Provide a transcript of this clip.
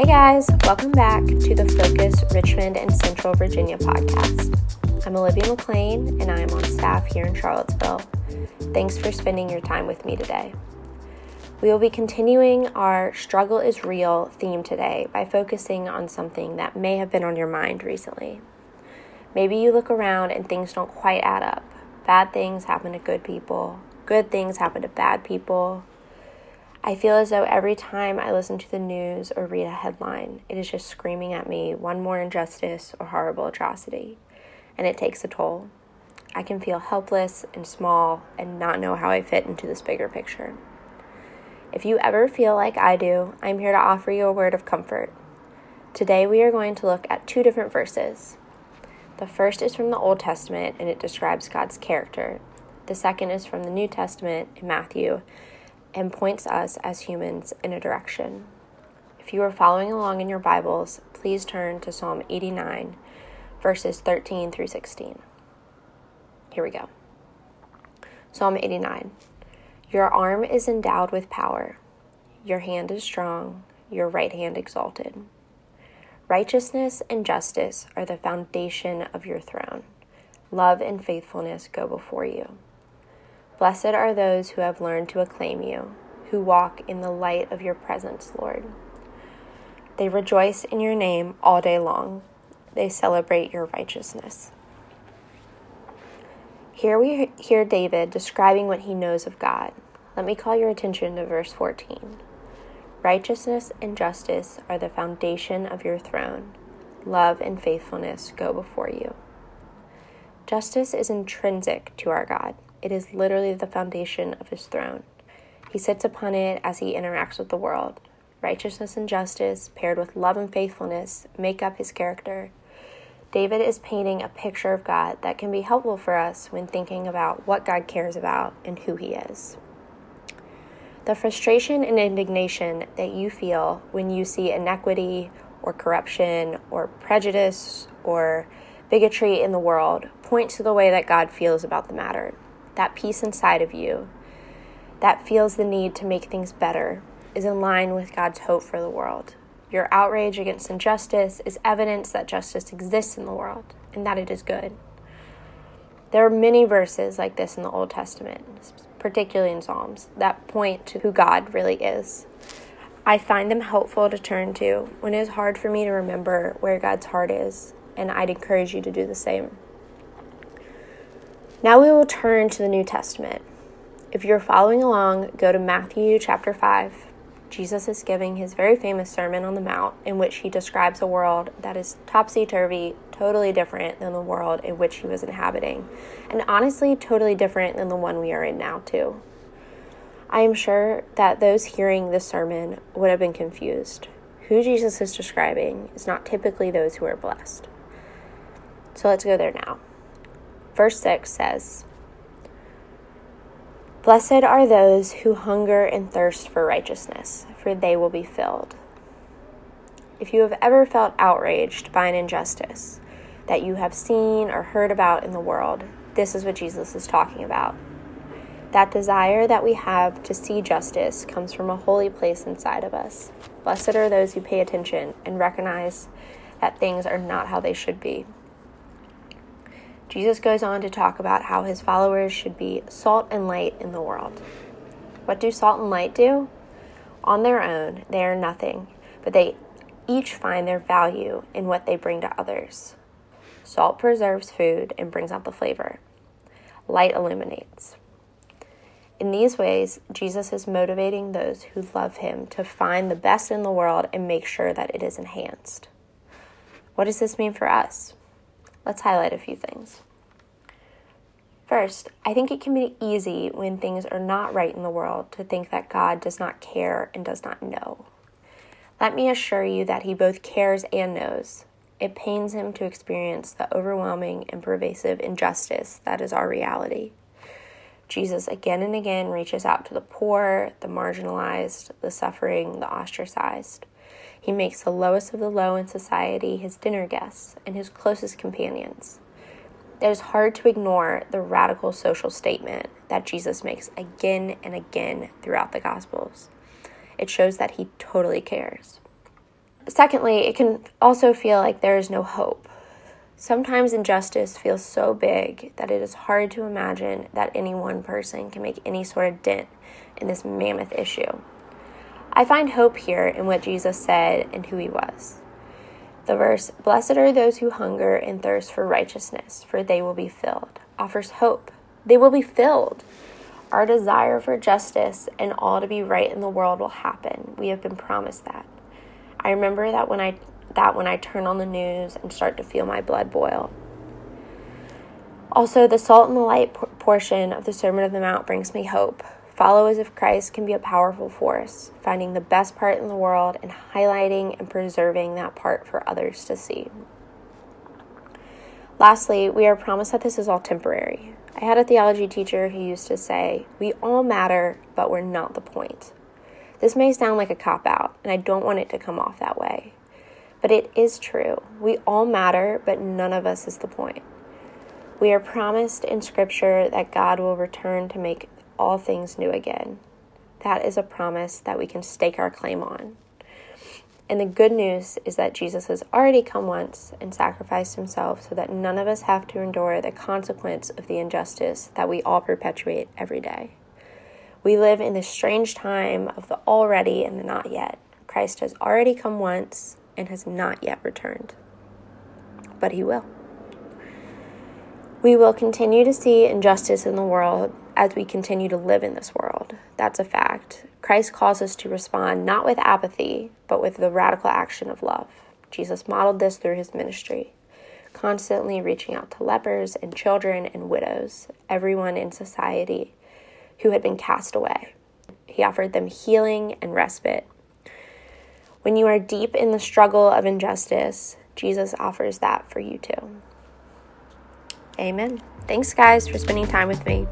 Hey guys, welcome back to the Focus Richmond and Central Virginia podcast. I'm Olivia McLean and I am on staff here in Charlottesville. Thanks for spending your time with me today. We will be continuing our Struggle is Real theme today by focusing on something that may have been on your mind recently. Maybe you look around and things don't quite add up. Bad things happen to good people, good things happen to bad people. I feel as though every time I listen to the news or read a headline, it is just screaming at me one more injustice or horrible atrocity, and it takes a toll. I can feel helpless and small and not know how I fit into this bigger picture. If you ever feel like I do, I'm here to offer you a word of comfort. Today we are going to look at two different verses. The first is from the Old Testament and it describes God's character. The second is from the New Testament in Matthew and points us as humans in a direction. If you are following along in your Bibles, please turn to Psalm 89, verses 13 through 16. Here we go. Psalm 89 Your arm is endowed with power, your hand is strong, your right hand exalted. Righteousness and justice are the foundation of your throne. Love and faithfulness go before you. Blessed are those who have learned to acclaim you, who walk in the light of your presence, Lord. They rejoice in your name all day long. They celebrate your righteousness. Here we hear David describing what he knows of God. Let me call your attention to verse 14. Righteousness and justice are the foundation of your throne. Love and faithfulness go before you. Justice is intrinsic to our God. It is literally the foundation of his throne. He sits upon it as he interacts with the world. Righteousness and justice, paired with love and faithfulness, make up his character. David is painting a picture of God that can be helpful for us when thinking about what God cares about and who he is. The frustration and indignation that you feel when you see inequity or corruption or prejudice or bigotry in the world point to the way that God feels about the matter that peace inside of you that feels the need to make things better is in line with God's hope for the world. Your outrage against injustice is evidence that justice exists in the world and that it is good. There are many verses like this in the Old Testament, particularly in Psalms, that point to who God really is. I find them helpful to turn to when it is hard for me to remember where God's heart is, and I'd encourage you to do the same. Now we will turn to the New Testament. If you're following along, go to Matthew chapter 5. Jesus is giving his very famous Sermon on the Mount, in which he describes a world that is topsy turvy, totally different than the world in which he was inhabiting, and honestly, totally different than the one we are in now, too. I am sure that those hearing this sermon would have been confused. Who Jesus is describing is not typically those who are blessed. So let's go there now. Verse 6 says, Blessed are those who hunger and thirst for righteousness, for they will be filled. If you have ever felt outraged by an injustice that you have seen or heard about in the world, this is what Jesus is talking about. That desire that we have to see justice comes from a holy place inside of us. Blessed are those who pay attention and recognize that things are not how they should be. Jesus goes on to talk about how his followers should be salt and light in the world. What do salt and light do? On their own, they are nothing, but they each find their value in what they bring to others. Salt preserves food and brings out the flavor. Light illuminates. In these ways, Jesus is motivating those who love him to find the best in the world and make sure that it is enhanced. What does this mean for us? Let's highlight a few things. First, I think it can be easy when things are not right in the world to think that God does not care and does not know. Let me assure you that He both cares and knows. It pains Him to experience the overwhelming and pervasive injustice that is our reality. Jesus again and again reaches out to the poor, the marginalized, the suffering, the ostracized. He makes the lowest of the low in society his dinner guests and his closest companions. It is hard to ignore the radical social statement that Jesus makes again and again throughout the Gospels. It shows that he totally cares. secondly, it can also feel like there is no hope. Sometimes injustice feels so big that it is hard to imagine that any one person can make any sort of dent in this mammoth issue. I find hope here in what Jesus said and who he was. The verse, Blessed are those who hunger and thirst for righteousness, for they will be filled, offers hope. They will be filled. Our desire for justice and all to be right in the world will happen. We have been promised that. I remember that when I that when I turn on the news and start to feel my blood boil. Also, the salt and the light portion of the Sermon of the Mount brings me hope. Followers of Christ can be a powerful force, finding the best part in the world and highlighting and preserving that part for others to see. Lastly, we are promised that this is all temporary. I had a theology teacher who used to say, We all matter, but we're not the point. This may sound like a cop out, and I don't want it to come off that way. But it is true. We all matter, but none of us is the point. We are promised in Scripture that God will return to make all things new again. That is a promise that we can stake our claim on. And the good news is that Jesus has already come once and sacrificed himself so that none of us have to endure the consequence of the injustice that we all perpetuate every day. We live in this strange time of the already and the not yet. Christ has already come once and has not yet returned, but he will. We will continue to see injustice in the world as we continue to live in this world. That's a fact. Christ calls us to respond not with apathy, but with the radical action of love. Jesus modeled this through his ministry, constantly reaching out to lepers and children and widows, everyone in society who had been cast away. He offered them healing and respite. When you are deep in the struggle of injustice, Jesus offers that for you too. Amen. Thanks, guys, for spending time with me.